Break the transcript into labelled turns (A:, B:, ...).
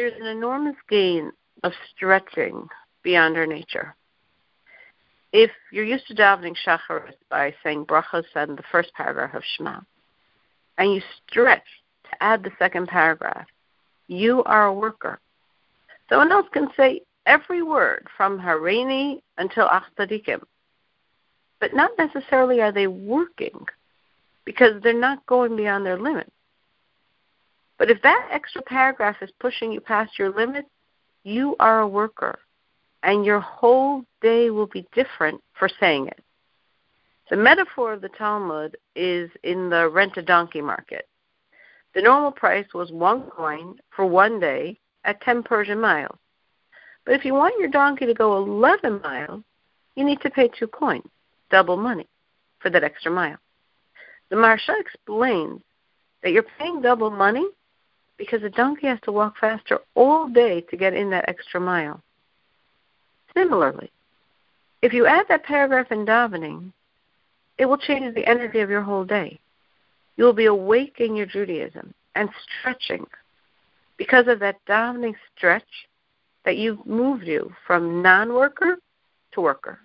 A: there's an enormous gain of stretching beyond our nature. If you're used to davening shacharis by saying brachos and the first paragraph of Shema, and you stretch to add the second paragraph, you are a worker. Someone else can say every word from Harini until Achsadikim, but not necessarily are they working because they're not going beyond their limits. But if that extra paragraph is pushing you past your limits, you are a worker, and your whole day will be different for saying it. The metaphor of the Talmud is in the rent a donkey market. The normal price was one coin for one day at 10 Persian miles. But if you want your donkey to go 11 miles, you need to pay two coins, double money, for that extra mile. The Maharsha explains that you're paying double money because the donkey has to walk faster all day to get in that extra mile. Similarly, if you add that paragraph in davening, it will change the energy of your whole day. You will be awake in your Judaism and stretching because of that davening stretch that you've moved you from non worker to worker.